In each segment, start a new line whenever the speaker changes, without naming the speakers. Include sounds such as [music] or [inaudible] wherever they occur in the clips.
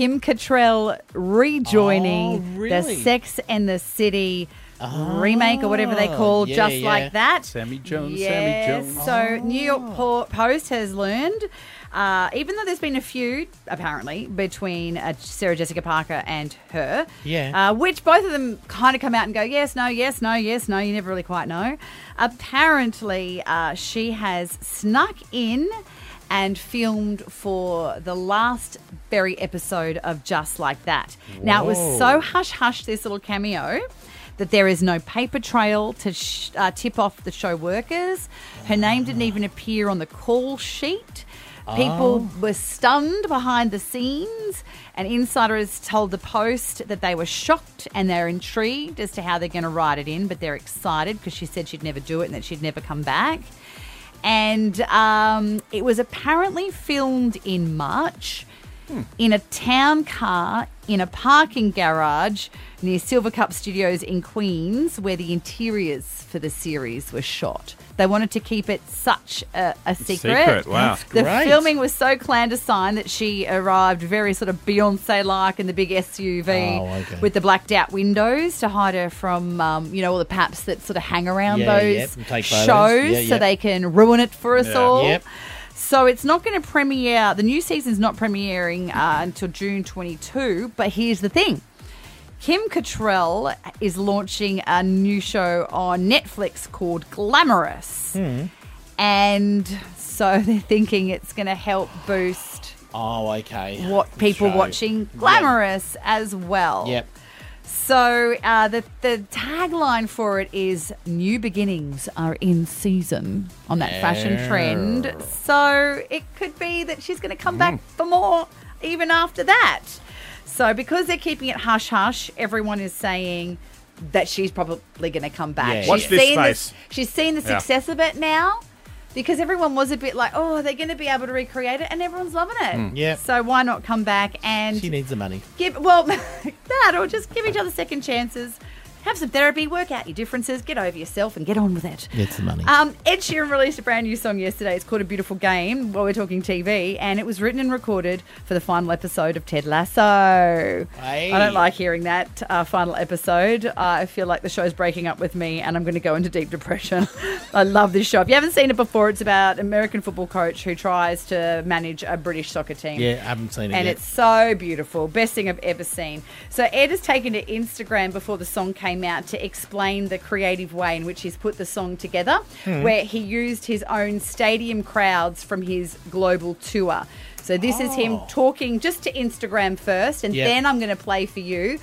Kim Cattrall rejoining
Oh, really?
the Sex and the City remake or whatever they call
Oh, yeah,
just
yeah.
like that.
Sammy Jones,
Yes.
Sammy Jones.
So New York Post has learned, uh, even though there's been a feud apparently between uh, Sarah Jessica Parker and her,
Yeah.
uh, which both of them kind of come out and go yes, no, yes, no, yes, no. You never really quite know. Apparently, uh, she has snuck in. And filmed for the last very episode of Just Like That. Now, it was so hush hush, this little cameo, that there is no paper trail to sh- uh, tip off the show workers. Her name didn't even appear on the call sheet. People were stunned behind the scenes, and insiders told the Post that they were shocked and they're intrigued as to how they're going to write it in, but they're excited because she said she'd never do it and that she'd never come back. And um, it was apparently filmed in March in a town car in a parking garage near Silvercup Studios in Queens, where the interiors for the series were shot. They wanted to keep it such a, a secret.
Secret, wow.
The
great.
filming was so clandestine that she arrived very sort of Beyonce like in the big SUV
Oh, okay.
with the blacked out windows to hide her from, um, you know, all the paps that sort of hang around
Yeah,
those
yep, and take photos.
shows
Yeah,
so they can ruin it for us
Yeah.
all.
Yep.
So it's not going to premiere. The new season's not premiering uh, until June 22. But here's the thing: Kim Cattrall is launching a new show on Netflix called Glamorous,
Hmm.
and so [laughs] they're thinking it's going to help boost
Oh, okay.
what people watching Glamorous as well.
Yep.
So uh, the the tagline for it is "New beginnings are in season" on that fashion trend. So it could be that she's going to come back for more even after that. So because they're keeping it hush hush, everyone is saying that she's probably going to come back.
Yeah.
She's
this
seen the-
space.
she's seen the
Yeah.
success of it now. Because everyone was a bit like, oh, they're they going to be able to recreate it? And everyone's loving it.
Hmm. Yeah.
So why not come back and
She needs the money.
give well [laughs] that or just give each other second chances have some therapy work out your differences get over yourself and get on with it
Gets the money.
um, Ed Sheeran released a brand new song yesterday. It's called A Beautiful Game while we're talking TV, and it was written and recorded for the final episode of Ted Lasso.
Hey.
I don't like hearing that uh, final episode. Uh, I feel like the show's breaking up with me, and I'm going to go into deep depression. [laughs] I love this show. If you haven't seen it before, it's about an American football coach who tries to manage a British soccer team
yeah, I haven't seen it
and
yet.
it's so beautiful. Best thing I've ever seen. So Ed has taken to Instagram before the song came out to explain the creative way in which he's put the song together,
Hmm.
where he used his own stadium crowds from his global tour. So this is him
Oh.
talking just to Instagram first, and
Yep.
then I'm going to play for you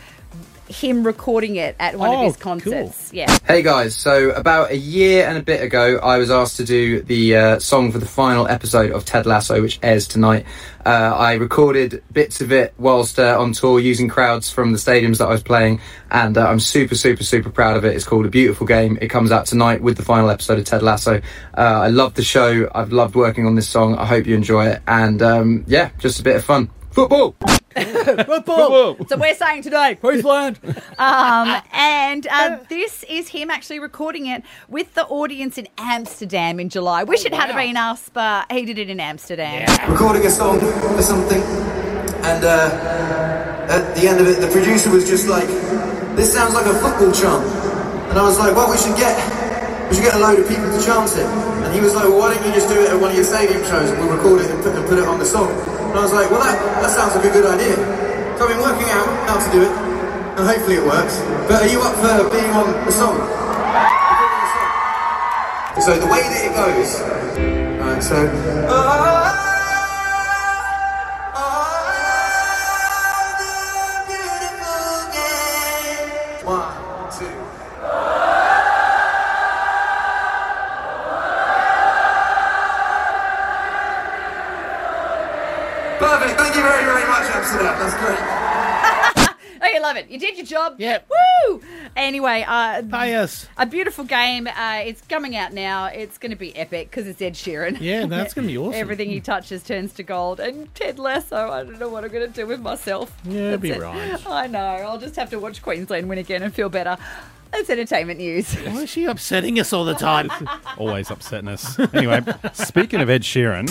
him recording it at one
Oh,
of his
cool.
concerts. Yeah.
Hey guys, so about a year and a bit ago, I was asked to do the uh, song for the final episode of Ted Lasso, which airs tonight. Uh, I recorded bits of it whilst uh, on tour using crowds from the stadiums that I was playing, and uh, I'm super, super, super proud of it. It's called A Beautiful Game. It comes out tonight with the final episode of Ted Lasso. Uh, I love the show. I've loved working on this song. I hope you enjoy it, and um, yeah, just a bit of fun. [laughs] Football!
Football!
So we're saying today,
Queensland! [laughs]
Um, and uh, this is him actually recording it with the audience in Amsterdam in July. Wish it had been us, but he did it in Amsterdam.
recording a song or something, and uh, at the end of it, the producer was just like, "This sounds like a football chant," and I was like, "Well, we should get we should get a load of people to chant it." And he was like, well, "Why don't you just do it at one of your stadium shows, and we'll record it and put, and put it on the song?" And I was like, "Well, that that sounds like a good idea." So I've been working out how to do it, and hopefully it works. But are you up for being on the song? So the way that it goes, right? So. One, two. Thank you very, very much, Amsterdam. That's great. [laughs]
Oh, you love it. You did your job.
Yep.
Woo! Anyway, uh,
Pay us.
a beautiful game. Uh, it's coming out now. It's going to be epic because it's Ed Sheeran.
Yeah, that's going to be [laughs] awesome.
Everything he touches turns to gold. And Ted Lasso, I don't know what I'm going to do with myself.
Yeah, it'll be
it.
right.
I know. I'll just have to watch Queensland win again and feel better. That's entertainment news. [laughs]
Why is she upsetting us all the time? [laughs]
Always upsetting us. Anyway, speaking of Ed Sheeran,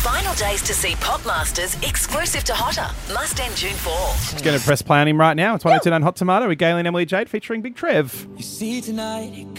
Final days to see Pop Masters exclusive to Hotter. Must end June 4.
it's going to press play on him right now. It's 102 on Hot Tomato with Gail and Emily Jade featuring Big Trev.
You see tonight, it could